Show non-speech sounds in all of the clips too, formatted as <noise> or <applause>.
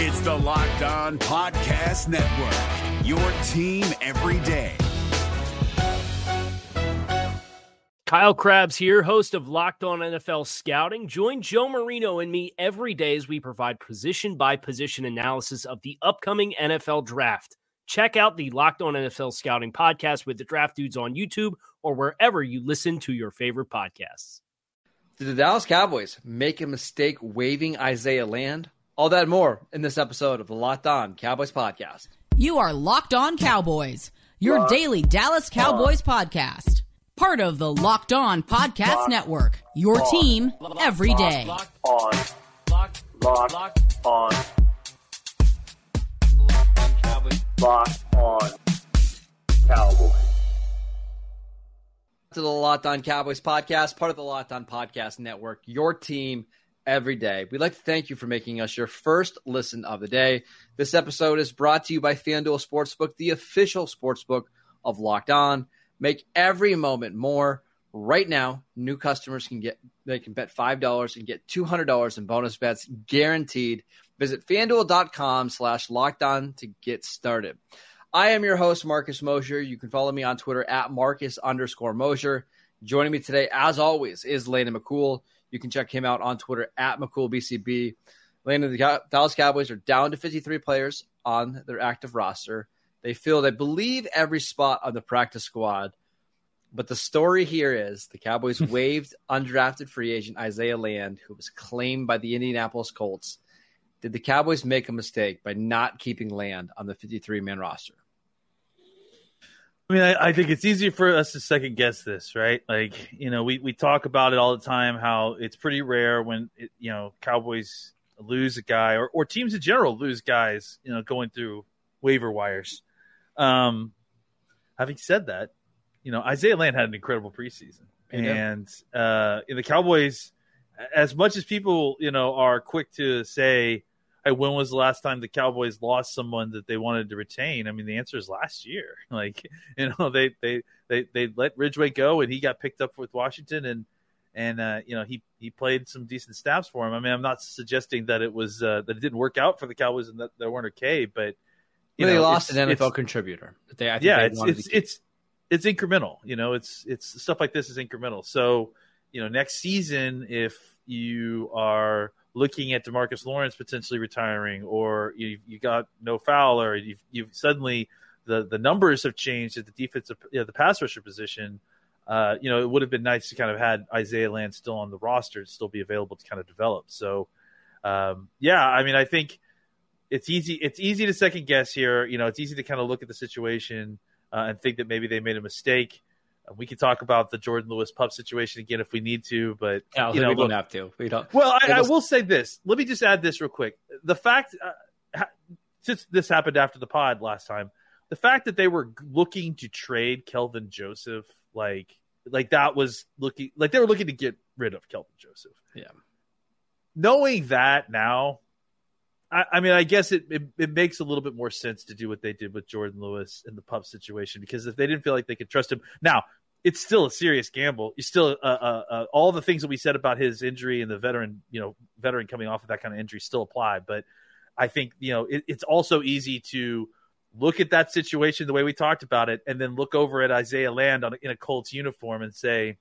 It's the Locked On Podcast Network, your team every day. Kyle Crabbs here, host of Locked On NFL Scouting. Join Joe Marino and me every day as we provide position by position analysis of the upcoming NFL draft. Check out the Locked On NFL Scouting podcast with the Draft Dudes on YouTube or wherever you listen to your favorite podcasts. Did the Dallas Cowboys make a mistake waiving Isaiah Land? All that and more in this episode of the Locked On Cowboys podcast. You are Locked On Cowboys, your Locked daily Dallas Cowboys on. podcast. Part of the Locked On Podcast Locked Network, your on. team every day. Locked on. Locked, Locked, Locked on. Locked on Cowboys. To the Locked On Cowboys podcast, part of the Locked On Podcast Network, your team every day. We'd like to thank you for making us your first listen of the day. This episode is brought to you by FanDuel Sportsbook, the official sportsbook of Locked On. Make every moment more. Right now, new customers can get they can bet five dollars and get two hundred dollars in bonus bets guaranteed. Visit fanduel.com slash locked on to get started. I am your host, Marcus Mosher. You can follow me on Twitter at Marcus underscore Mosher. Joining me today, as always, is Landon McCool. You can check him out on Twitter at McCoolBCB. Landon, the Dallas Cowboys are down to 53 players on their active roster. They filled, I believe, every spot on the practice squad. But the story here is the Cowboys <laughs> waived undrafted free agent Isaiah Land, who was claimed by the Indianapolis Colts did the Cowboys make a mistake by not keeping Land on the 53 man roster? I mean, I, I, think it's easy for us to second guess this, right? Like, you know, we, we talk about it all the time how it's pretty rare when, it, you know, Cowboys lose a guy or, or teams in general lose guys, you know, going through waiver wires. Um, having said that, you know, Isaiah Land had an incredible preseason. And uh, the Cowboys, as much as people, you know, are quick to say, hey, when was the last time the Cowboys lost someone that they wanted to retain? I mean, the answer is last year. <laughs> Like, you know, they they they they let Ridgeway go, and he got picked up with Washington, and and uh, you know he he played some decent snaps for him. I mean, I'm not suggesting that it was uh, that it didn't work out for the Cowboys and that they weren't okay, but you know, they lost an NFL contributor. They, yeah, it's it's, it's it's incremental. You know, it's it's stuff like this is incremental. So you know, next season if you are looking at Demarcus Lawrence potentially retiring, or you you got no Fowler, you've you've suddenly the the numbers have changed at the defensive you know, the pass rusher position. Uh, you know, it would have been nice to kind of had Isaiah Land still on the roster to still be available to kind of develop. So, um, yeah, I mean, I think it's easy. It's easy to second guess here. You know, it's easy to kind of look at the situation uh, and think that maybe they made a mistake. We could talk about the Jourdan Lewis pup situation again if we need to, but you know, we don't have to. We don't. Well, I, I, will say this. Let me just add this real quick. The fact, uh, since this happened after the pod last time, the fact that they were looking to trade Kelvin Joseph, like, like that was looking like they were looking to get rid of Kelvin Joseph. Yeah. Knowing that now, I, I, mean, I guess it, it, it makes a little bit more sense to do what they did with Jourdan Lewis in the pup situation because if they didn't feel like they could trust him, now it's still a serious gamble. You still uh, uh, uh, all the things that we said about his injury and the veteran, you know, veteran coming off of that kind of injury still apply. But I think you know it, it's also easy to look at that situation the way we talked about it, and then look over at Isaiah Land on, in a Colts uniform and say,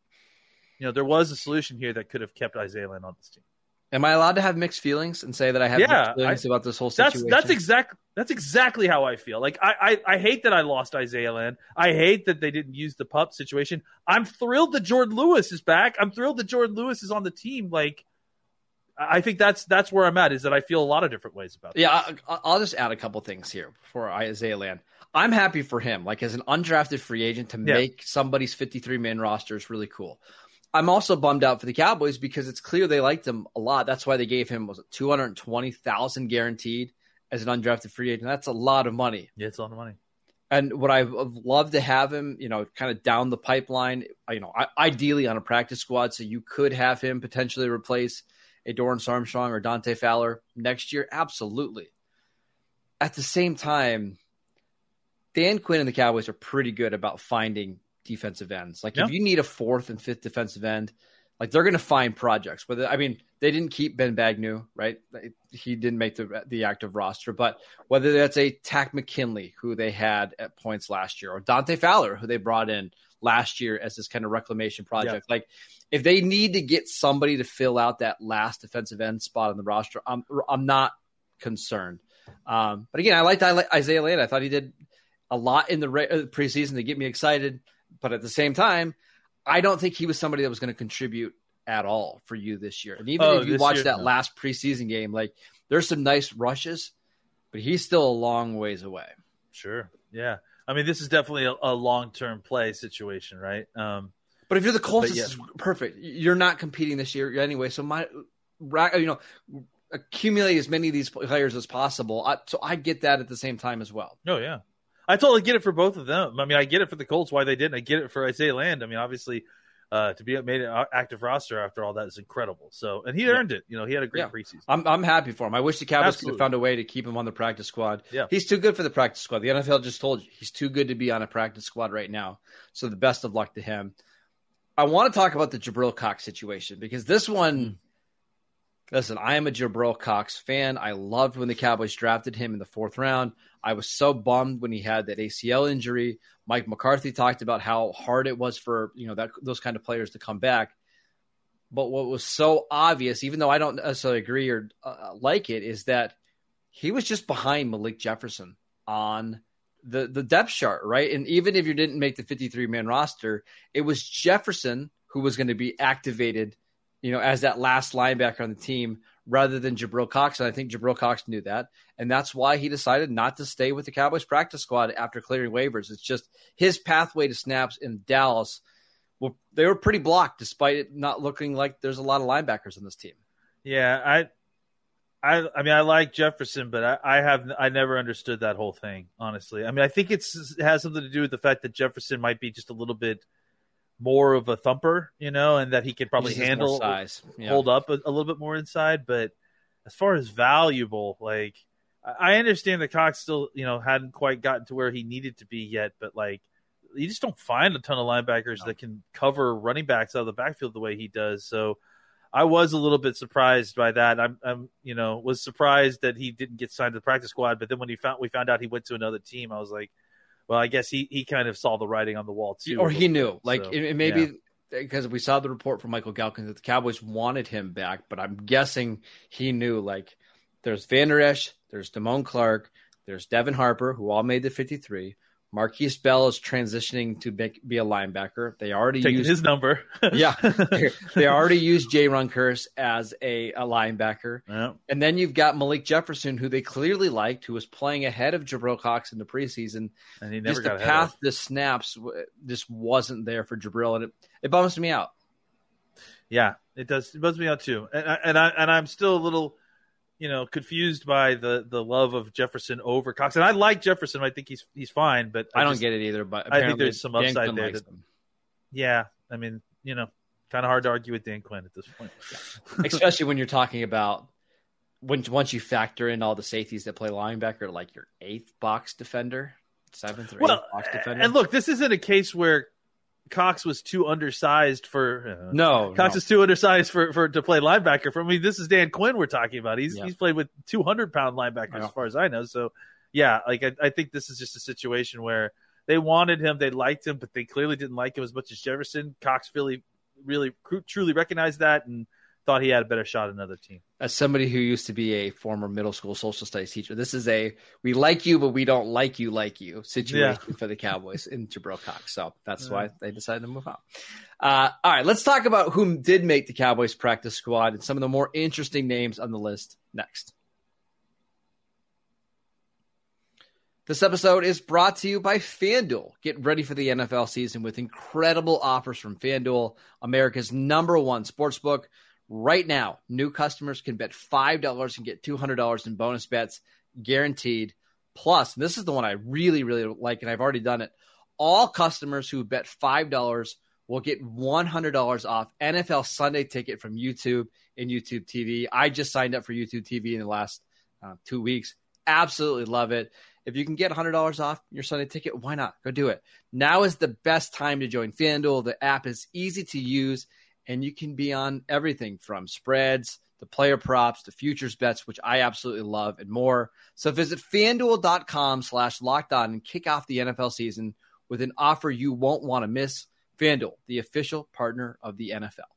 you know, there was a solution here that could have kept Isaiah Land on this team. Am I allowed to have mixed feelings and say that I have yeah, mixed feelings I, about this whole situation? That's that's exactly that's exactly how I feel. Like I, I I hate that I lost Isaiah Land. I hate that they didn't use the pup situation. I'm thrilled that Jourdan Lewis is back. I'm thrilled that Jourdan Lewis is on the team. Like I think that's that's where I'm at. Is that I feel a lot of different ways about. Yeah, I, I'll just add a couple things here for Isaiah Land. I'm happy for him. Like as an undrafted free agent to yeah. make somebody's 53 man roster is really cool. I'm also bummed out for the Cowboys because it's clear they liked him a lot. That's why they gave him was it 220,000 guaranteed as an undrafted free agent. That's a lot of money. Yeah, it's a lot of money. And what I've loved to have him, you know, kind of down the pipeline, you know, ideally on a practice squad, so you could have him potentially replace a Dorance Armstrong or Dante Fowler next year. Absolutely. At the same time, Dan Quinn and the Cowboys are pretty good about finding defensive ends. Like yeah. if you need a fourth and fifth defensive end, like they're going to find projects. Whether I mean, they didn't keep Ben Banogu, right? He didn't make the the active roster, but whether that's a Takk McKinley who they had at points last year, or Dante Fowler who they brought in last year as this kind of reclamation project, yeah. like if they need to get somebody to fill out that last defensive end spot on the roster, I'm I'm not concerned. Um, but again, I liked Isaiah Land. I thought he did a lot in the uh, preseason to get me excited, but at the same time, I don't think he was somebody that was going to contribute at all for you this year. And even oh, if you watch that no. last preseason game, like there's some nice rushes, but he's still a long ways away. Sure. Yeah. I mean, this is definitely a, a long term play situation, right? Um, but if you're the Colts, yeah. perfect. You're not competing this year anyway. So my, you know, accumulate as many of these players as possible. I, so I get that at the same time as well. Oh yeah, I totally get it for both of them. I mean, I get it for the Colts why they didn't. I get it for Isaiah Land. I mean, obviously, uh, to be made an active roster after all that is incredible. So, and he yeah. earned it. You know, he had a great yeah. preseason. I'm I'm happy for him. I wish the Cowboys could have found a way to keep him on the practice squad. Yeah, he's too good for the practice squad. The NFL just told you he's too good to be on a practice squad right now. So, the best of luck to him. I want to talk about the Jabril Cox situation because this one. Listen, I am a Jabril Cox fan. I loved when the Cowboys drafted him in the fourth round. I was so bummed when he had that ACL injury. Mike McCarthy talked about how hard it was for you know that those kind of players to come back. But what was so obvious, even though I don't necessarily agree or uh, like it, is that he was just behind Malik Jefferson on the the depth chart, right? And even if you didn't make the 53 man roster, it was Jefferson who was going to be activated, you know, as that last linebacker on the team rather than Jabril Cox. And I think Jabril Cox knew that. And that's why he decided not to stay with the Cowboys practice squad after clearing waivers. It's just his pathway to snaps in Dallas. Well, they were pretty blocked despite it not looking like there's a lot of linebackers on this team. Yeah, I I I mean I like Jefferson, but I, I have I never understood that whole thing, honestly. I mean I think it's it has something to do with the fact that Jefferson might be just a little bit more of a thumper, you know, and that he could probably handle size, yeah. hold up a, a, little bit more inside. But as far as valuable, like I understand that Cox still, you know, hadn't quite gotten to where he needed to be yet, but like you just don't find a ton of linebackers no. that can cover running backs out of the backfield the way he does. So I was a little bit surprised by that. I'm, I'm, you know, was surprised that he didn't get signed to the practice squad. But then when he found we found out he went to another team, I was like, well, I guess he he kind of saw the writing on the wall too, or he knew. Bit, like so, maybe yeah. because we saw the report from Michael Gehlken that the Cowboys wanted him back, but I'm guessing he knew. Like there's Vander Esch, there's Damone Clark, there's Devin Harper, who all made the 53. Markquese Bell is transitioning to be, be a linebacker. They already Taking used his number. <laughs> yeah, <laughs> they already used Jayron Kearse as a, a linebacker, yeah. and then you've got Malik Jefferson, who they clearly liked, who was playing ahead of Jabril Cox in the preseason. And he never just got the path the snaps just wasn't there for Jabril, and it, it bums me out. Yeah, it does. It bums me out too, and I, and I and I'm still a little you know, confused by the the love of Jefferson over Cox. And I like Jefferson. I think he's he's fine, but I, I don't just, get it either. But I think there's some upside there. That, yeah, I mean, you know, kind of hard to argue with Dan Quinn at this point, <laughs> especially when you're talking about when once you factor in all the safeties that play linebacker, like your eighth box defender, seventh or well, eighth box defender. And look, this isn't a case where Cox was too undersized for uh, no Cox no. is too undersized for, for to play linebacker. For I me, this is Dan Quinn we're talking about. He's yeah. he's played with two hundred pound linebackers as far as I know. So yeah, like I, I, think this is just a situation where they wanted him, they liked him, but they clearly didn't like him as much as Jefferson. Cox really really truly recognized that and thought he had a better shot at another team. As somebody who used to be a former middle school social studies teacher, this is a we like you, but we don't like you like you situation yeah. for the Cowboys in Jabril Cox. So that's yeah. why they decided to move on. Uh, all right, let's talk about whom did make the Cowboys practice squad and some of the more interesting names on the list next. This episode is brought to you by FanDuel. Get ready for the NFL season with incredible offers from FanDuel, America's number one sportsbook. Right now, new customers can bet $5 and get $200 in bonus bets guaranteed. Plus, this is the one I really, really like, and I've already done it. All customers who bet $5 will get $100 off NFL Sunday ticket from YouTube and YouTube TV. I just signed up for YouTube TV in the last uh, two weeks. Absolutely love it. If you can get $100 off your Sunday ticket, why not? Go do it. Now is the best time to join FanDuel. The app is easy to use and you can be on everything from spreads the player props, the futures bets, which I absolutely love, and more. So visit fanduel.com slash locked on and kick off the NFL season with an offer you won't want to miss. FanDuel, the official partner of the NFL.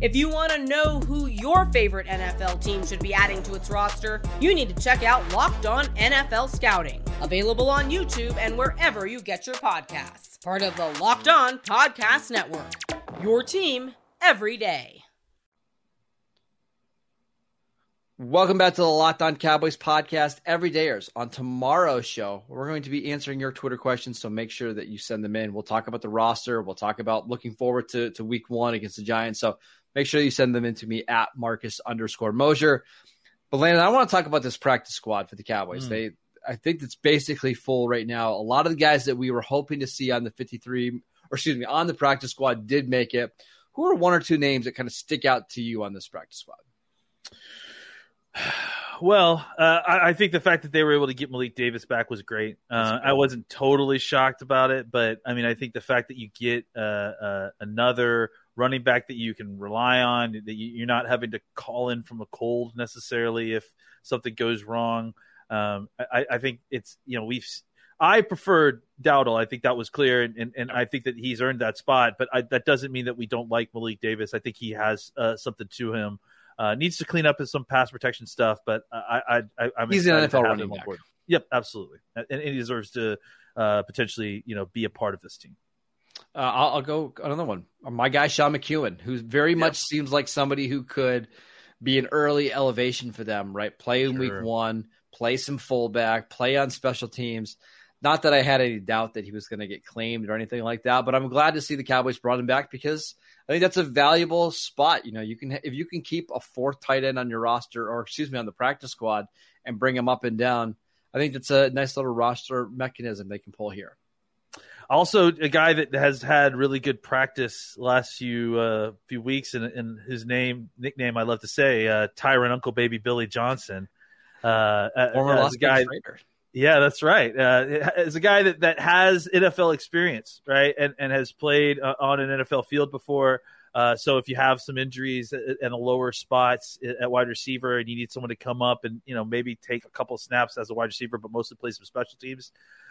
If you want to know who your favorite NFL team should be adding to its roster, you need to check out Locked On NFL Scouting, available on YouTube and wherever you get your podcasts. Part of the Locked On Podcast Network. Your team every day. Welcome back to the Locked On Cowboys podcast. Every dayers on tomorrow's show, we're going to be answering your Twitter questions. So make sure that you send them in. We'll talk about the roster. We'll talk about looking forward to, to week one against the Giants. So make sure you send them in to me at Marcus underscore Mosher. But Landon, I want to talk about this practice squad for the Cowboys. Mm. They, I think it's basically full right now. A lot of the guys that we were hoping to see on the 53, or excuse me, on the practice squad did make it. Who are one or two names that kind of stick out to you on this practice squad? <sighs> Well, uh, I, I, think the fact that they were able to get Malik Davis back was great. Uh, I wasn't totally shocked about it, but I mean, I think the fact that you get uh, uh another running back that you can rely on, that you, are not having to call in from a cold necessarily if something goes wrong. Um, I, I, think it's you know we've I preferred Dowdle. I think that was clear, and, and, and I think that he's earned that spot. But I, that doesn't mean that we don't like Malik Davis. I think he has uh, something to him. Uh, needs to clean up some pass protection stuff, but I, I, I am he's an NFL running back. Yep, absolutely, and, and, he deserves to uh, potentially you know be a part of this team. Uh, I'll, I'll, go another one. My guy Sean McKeon, who very yep. much seems like somebody who could be an early elevation for them. Right, play in sure. week one, play some fullback, play on special teams. Not that I had any doubt that he was going to get claimed or anything like that, but I'm glad to see the Cowboys brought him back because I think that's a valuable spot. You know, you can if you can keep a fourth tight end on your roster, or excuse me, on the practice squad, and bring him up and down. I think that's a nice little roster mechanism they can pull here. Also, a guy that has had really good practice last few uh, few weeks, and, and, his name nickname I love to say, uh, Tyron Uncle Baby Billy Johnson. Uh, Former Las guy, yeah, that's right. Uh, as a guy that, that has NFL experience, right, and and has played uh, on an NFL field before. Uh, so if you have some injuries in the lower spots at wide receiver, and you need someone to come up and you know maybe take a couple snaps as a wide receiver, but mostly play some special teams,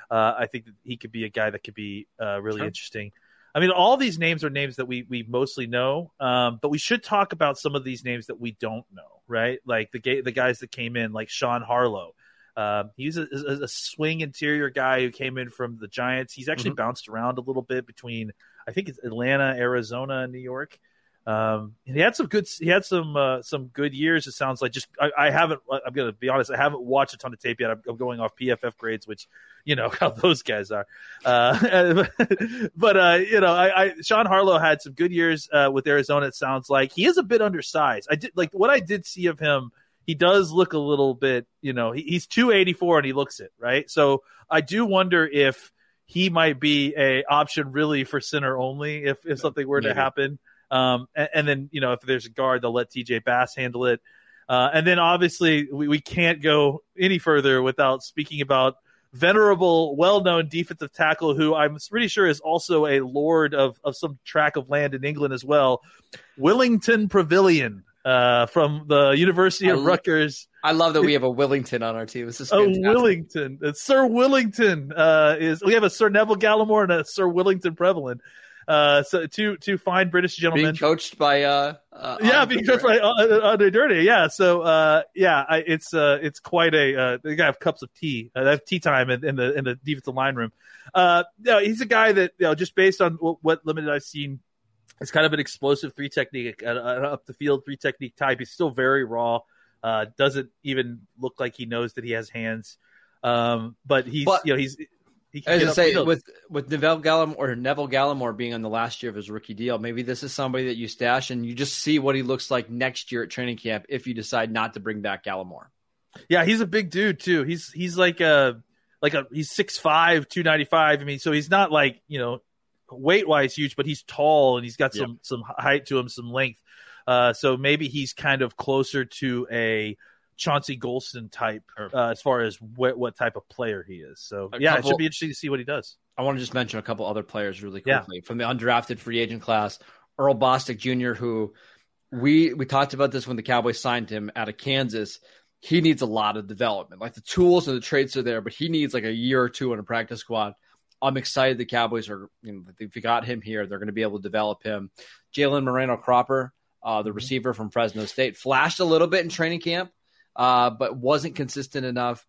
uh, I think that he could be a guy that could be uh, really sure. interesting. I mean, all these names are names that we we mostly know, um, but we should talk about some of these names that we don't know, right? Like the the guys that came in, like Sean Harlow. Um, he's a, a, swing interior guy who came in from the Giants. He's actually mm-hmm. bounced around a little bit between, I think it's Atlanta, Arizona, New York. Um, he had some good, he had some uh, some good years. It sounds like just I, I, haven't. I'm gonna be honest. I haven't watched a ton of tape yet. I'm, I'm going off PFF grades, which you know <laughs> how those guys are. Uh, <laughs> but uh, you know, I, I, Sean Harlow had some good years uh, with Arizona. It sounds like he is a bit undersized. I did like what I did see of him he does look a little bit, you know, he, he's 284 and he looks it, right? So I do wonder if he might be a option really for center only if, if something were Maybe. to happen. Um, and, and, then, you know, if there's a guard, they'll let TJ Bass handle it. Uh, and then obviously we, we can't go any further without speaking about venerable, well-known defensive tackle who I'm pretty sure is also a lord of, of some track of land in England as well, Willington Previlon uh, from the University of I Rutgers. I love that we have a Willington on our team. This is fantastic. Willington. It's Sir Willington uh, is. We have a Sir Neville Gallimore and a Sir Willington Previlon. Uh, so two two fine British gentlemen being coached by uh, uh yeah being coached by uh, Aden Durde yeah so uh yeah I, it's uh it's quite a uh they have cups of tea uh, they have tea time in, in the in the defensive line room uh no he's a guy that you know just based on what, what limited I've seen it's kind of an explosive three technique, uh, uh, up the field three technique type. He's still very raw. Uh, doesn't even look like he knows that he has hands. Um, but he's but, you know he's. He I was say with with Neville Gallimore or Neville Gallimore being on the last year of his rookie deal, maybe this is somebody that you stash and you just see what he looks like next year at training camp if you decide not to bring back Gallimore. Yeah, he's a big dude too. He's he's like a like a he's 6'5", 295. I mean, so he's not like you know weight wise huge, but he's tall and he's got some some height to him, some length. Uh, so maybe he's kind of closer to a Chauncey Golston type uh, as far as what, what type of player he is. So A yeah, couple- it should be interesting to see what he does. I want to just mention a couple other players really Yeah. quickly from the undrafted free agent class. Earl Bostic Jr., who we we talked about this when the Cowboys signed him out of Kansas. He needs a lot of development. Like the tools and the traits are there, but he needs like a year or two in a practice squad. I'm excited the Cowboys are, you know, if you got him here, they're going to be able to develop him. Jalen Moreno Cropper, uh, the receiver from Fresno State, flashed a little bit in training camp, uh, but wasn't consistent enough.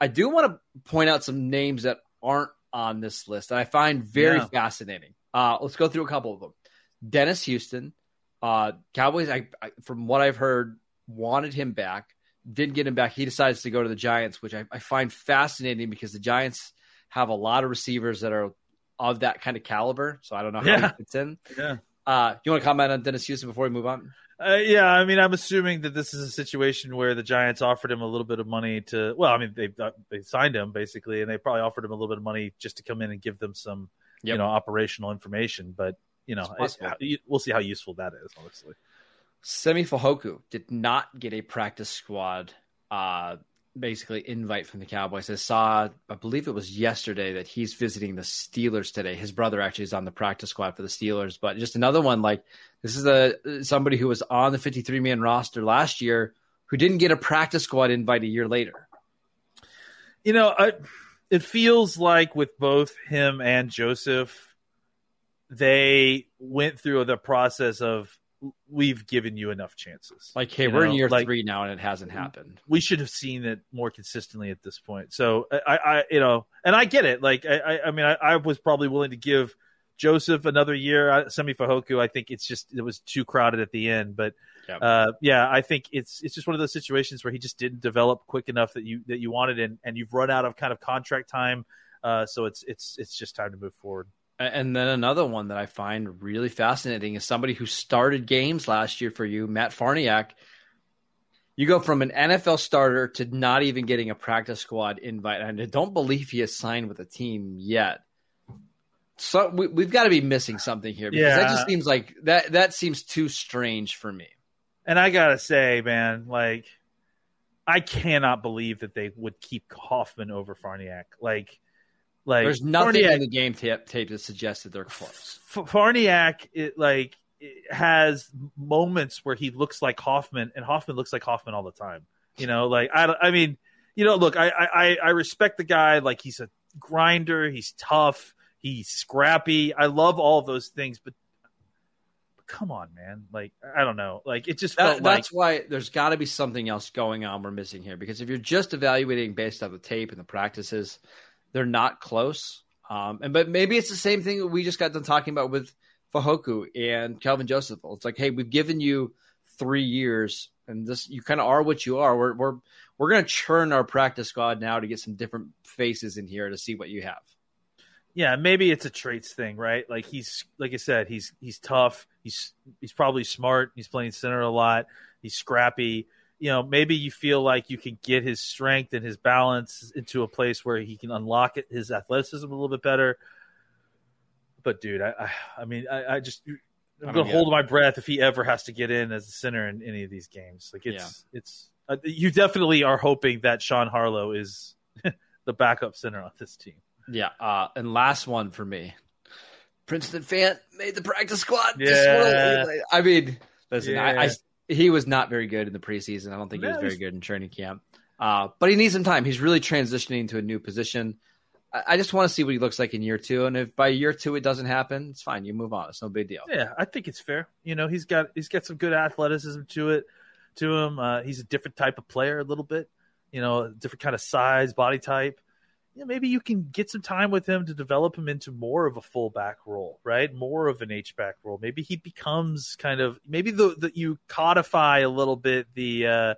I do want to point out some names that aren't on this list that I find very Yeah. fascinating. Uh, let's go through a couple of them. Dennis Houston, uh, Cowboys. I, I, from what I've heard, wanted him back. Didn't get him back. He decides to go to the Giants, which I, I find fascinating because the Giants have a lot of receivers that are of that kind of caliber. So I don't know how Yeah. he fits in. Yeah. Uh, you want to comment on Dennis Houston before we move on? Uh, yeah, I mean, I'm assuming that this is a situation where the Giants offered him a little bit of money to. Well, I mean, they uh, they signed him basically, and they probably offered him a little bit of money just to come in and give them some, you know, operational information. But you know, it- we'll see how useful that is. Honestly, Simi Fehoko did not get a practice squad uh basically invite from the Cowboys. I saw I believe it was yesterday that he's visiting the Steelers today. His brother actually is on the practice squad for the Steelers, but just another one like this is a somebody who was on the 53 man roster last year who didn't get a practice squad invite a year later. you know, I, it feels like with both him and Joseph, they went through the process of we've given you enough chances. Like, hey, You we're in year like- three now and it hasn't happened. we should have seen it more consistently at this point. So I, I you know, and I get it. Like, I, I, I mean, I, I was probably willing to give Joseph another year. Simi Fehoko, I think it's just it was too crowded at the end. But Yep. uh, yeah, I think it's it's just one of those situations where he just didn't develop quick enough that you that you wanted, and and you've run out of kind of contract time. Uh, so it's it's it's just time to move forward. And then another one that I find really fascinating is somebody who started games last year for you, Matt Farniok. You go from an NFL starter to not even getting a practice squad invite, and I don't believe he has signed with a team yet. So we, we've got to be missing something here because that just seems like that. That seems too strange for me. And I gotta say, man, like I cannot believe that they would keep Hoffman over Farniok. Like, like There's nothing Farniok- in the game tape, tape that suggests that they're close. Farniok, it, like, it has moments where he looks like Hoffman, and Hoffman looks like Hoffman all the time. You know, like I, I mean, you know, look, I, I, I respect the guy. Like, he's a grinder. He's tough. He's scrappy. I love all those things, but, come on, man. Like, I don't know. Like, it just That, felt like that's why there's got to be something else going on we're missing here. Because if you're just evaluating based on the tape and the practices, they're not close. Um, and but maybe it's the same thing that we just got done talking about with Fehoko and Kelvin Joseph. It's like, hey, we've given you three years, and this you kind of are what you are. We're we're we're gonna churn our practice squad now to get some different faces in here to see what you have. yeah, maybe it's a traits thing, right? Like he's like I said, he's he's tough. He's he's probably smart. He's playing center a lot. He's scrappy. You know, maybe you feel like you can get his strength and his balance into a place where he can unlock it, his athleticism a little bit better. But dude, I I, I mean, I, I just I'm don't gonna hold my breath if he ever has to get in as a center in any of these games. Like it's it's uh, you definitely are hoping that Sean Harlow is <laughs> the backup center on this team. Yeah, uh, and last one for me. Princeton Fant made the practice squad. Yeah. I mean, listen, I, I Yeah. He was not very good in the preseason. I don't think he was very good in training camp. Uh, but he needs some time. He's really transitioning to a new position. I, I just want to see what he looks like in year two. And if by year two it doesn't happen, it's fine. You move on. It's no big deal. Yeah, I think it's fair. You know, he's got he's got some good athleticism to it to him. Uh, he's a different type of player a little bit. You know, different kind of size, body type. Yeah, maybe you can get some time with him to develop him into more of a fullback role, right? More of an H back role. Maybe he becomes kind of maybe the, the you codify a little bit the uh,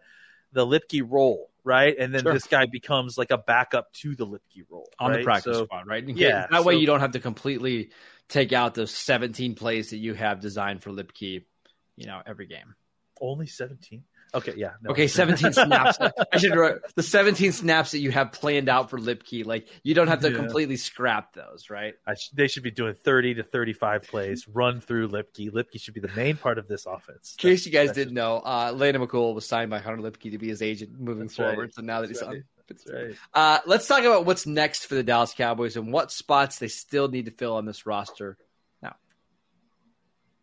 the Luepke role, right? And then Sure. this guy becomes like a backup to the Luepke role On the practice So- squad, right? Yeah, that way so- you don't have to completely take out those 17 plays that you have designed for Luepke, you know, every game. Only seventeen. Okay, yeah. no. Okay, 17 snaps. <laughs> I should write the 17 snaps that you have planned out for Luepke. Like you don't have to Yeah. completely scrap those, right? I sh- they should be doing 30 to 35 plays, run through Luepke. Luepke should be the main part of this offense. In case you guys didn't know, uh, Landon McCool was signed by Hunter Luepke to be his agent moving That's right. forward. So now that he's That's on, right. That's right. uh, let's talk about what's next for the Dallas Cowboys and what spots they still need to fill on this roster.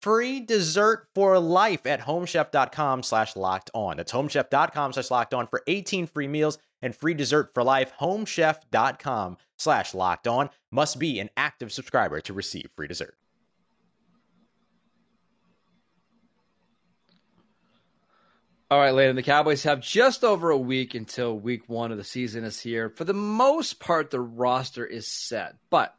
free dessert for life at homechef.com slash locked on. That's homechef.com slash locked on for 18 free meals and free dessert for life. Homechef.com slash locked on must be an active subscriber to receive free dessert. All right, Landon, the Cowboys have just over a week until week one of the season is here. For the most part, the roster is set. But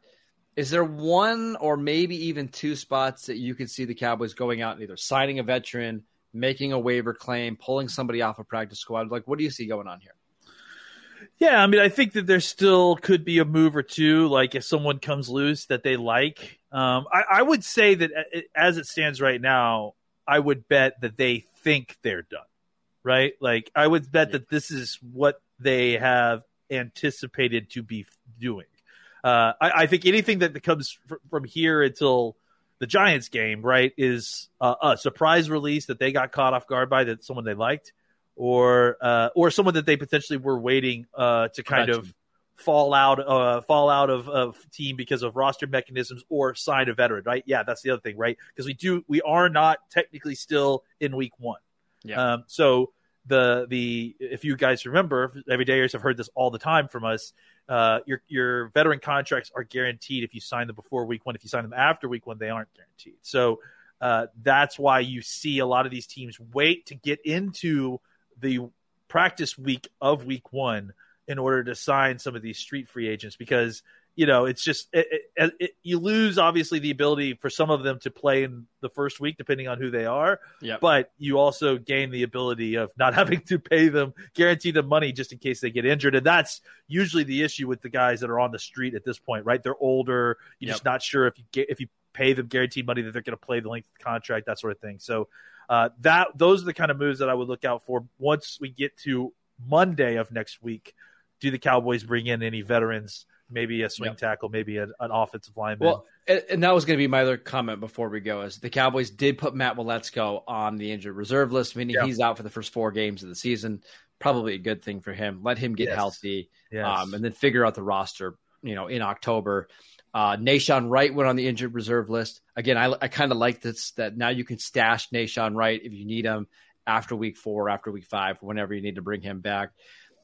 is there one or maybe even two spots that you could see the Cowboys going out and either signing a veteran, making a waiver claim, pulling somebody off a practice squad? Like, what do you see going on here? Yeah, I mean, I think that there still could be a move or two. Like if someone comes loose that they like, um, I, I would say that as it stands right now, I would bet that they think they're done. Right? Like I would bet that this is what they have anticipated to be doing. Uh, I, I think anything that comes fr- from here until the Giants game, right, is uh, a surprise release that they got caught off guard by that someone they liked, or uh, or someone that they potentially were waiting uh, to kind of fall out uh, fall out of, of team because of roster mechanisms or sign a veteran, right? Yeah, that's the other thing, right? Because we do we are not technically still in week one. Yeah. Um, so the the if you guys remember, everydayers have heard this all the time from us. Uh, your your veteran contracts are guaranteed if you sign them before week one. If you sign them after week one, they aren't guaranteed. So uh, that's why you see a lot of these teams wait to get into the practice week of week one in order to sign some of these street free agents because you know it's just it, it, it, you lose obviously the ability for some of them to play in the first week depending on who they are Yep. but you also gain the ability of not <laughs> having to pay them guarantee them money just in case they get injured and that's usually the issue with the guys that are on the street at this point right they're older you're Yep. just not sure if you get if you pay them guaranteed money that they're going to play the length of the contract that sort of thing so uh, that those are the kind of moves that I would look out for once we get to Monday of next week. Do the Cowboys bring in any veterans? Maybe a swing Yep. tackle, maybe a, an offensive lineman. Well, and, and that was going to be my other comment before we go. Is the Cowboys did put Matt Waletzko on the injured reserve list, meaning Yeah. he's out for the first four games of the season. Probably a good thing for him. Let him get Yes. healthy, yes. um, and then figure out the roster. You know, in October, uh, Nahshon Wright went on the injured reserve list. Again, I, I kind of like this that now you can stash Nahshon Wright if you need him after week four, after week five, whenever you need to bring him back.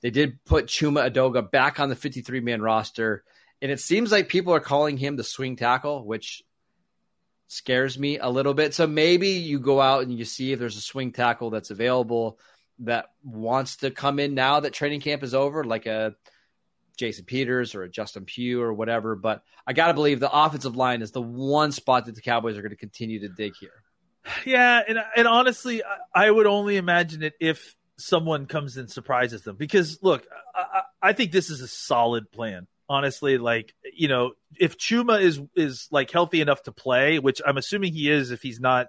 They did put Chuma Edoga back on the 53 man roster. And it seems like people are calling him the swing tackle, which scares me a little bit. So maybe you go out and you see if there's a swing tackle that's available that wants to come in now that training camp is over, like a Jason Peters or a Justin Pugh or whatever. But I got to believe the offensive line is the one spot that the Cowboys are going to continue to dig here. Yeah, and and honestly, I, I would only imagine it if someone comes and surprises them. Because look, I, I think this is a solid plan. Honestly, like you know, if Chuma is is like healthy enough to play, which I'm assuming he is, if he's not,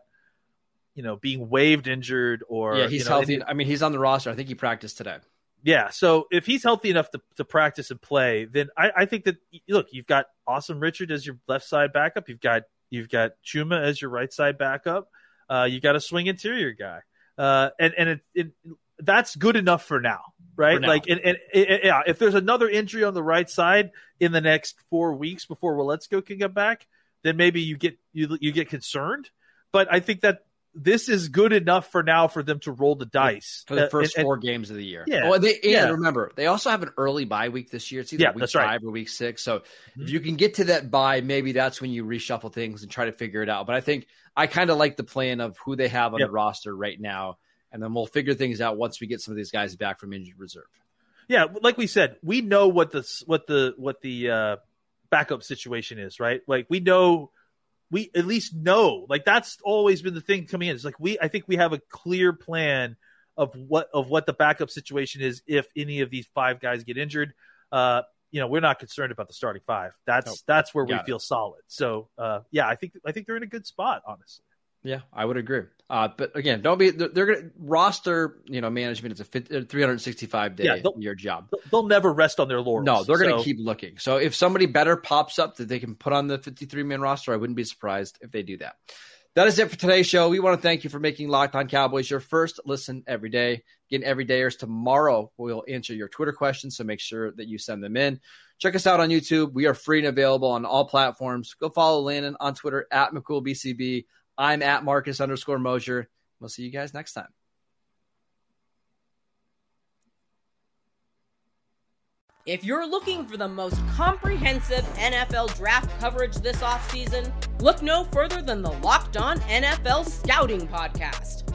you know, being waived injured or yeah, he's you know, healthy. I mean, he's on the roster. I think he practiced today. Yeah, so if he's healthy enough to, to practice and play, then I, I think that look, you've got Asim Richard as your left side backup. You've got you've got Chuma as your right side backup. Uh, you got a swing interior guy, uh, and and it, it that's good enough for now, right? For now. Like, and, and it, it- yeah, if there's another injury on the right side in the next four weeks before Waletzko can get back, then maybe you get you you get concerned. But I think that this is good enough for now for them to roll the dice for the Uh, first and- four games of the year. Yeah. Oh, and, they, and Yeah. remember, they also have an early bye week this year. It's either Yeah, week that's right. five or week six. So Mhm. if you can get to that bye, maybe that's when you reshuffle things and try to figure it out. But I think I kind of like the plan of who they have on Yep. the roster right now, and then we'll figure things out once we get some of these guys back from injured reserve. yeah, like we said, we know what the what the what the uh, backup situation is, right? Like we know, we at least know. Like that's always been the thing coming in. It's like we, I think we have a clear plan of what of what the backup situation is if any of these five guys get injured. Uh, you know, we're not concerned about the starting five. That's Nope. that's where we it. feel solid. So, uh, yeah, I think I think they're in a good spot, honestly. Yeah, I would agree. Uh, but again, don't be they're, they're gonna roster. You know, management is a uh, 365 day Yeah, year job. They'll- never rest on their laurels. No, they're going to keep looking. So if somebody better pops up that they can put on the 53 man roster, I wouldn't be surprised if they do that. That is it for today's show. We want to thank you for making Locked On Cowboys your first listen every day. Again, every day is tomorrow. We'll answer your Twitter questions, so make sure that you send them in. Check us out on YouTube. We are free and available on all platforms. Go follow Landon on Twitter at McCoolBCB. I'm at Marcus underscore Mosher. We'll see you guys next time. If you're looking for the most comprehensive NFL draft coverage this offseason, look no further than the Locked On NFL Scouting Podcast.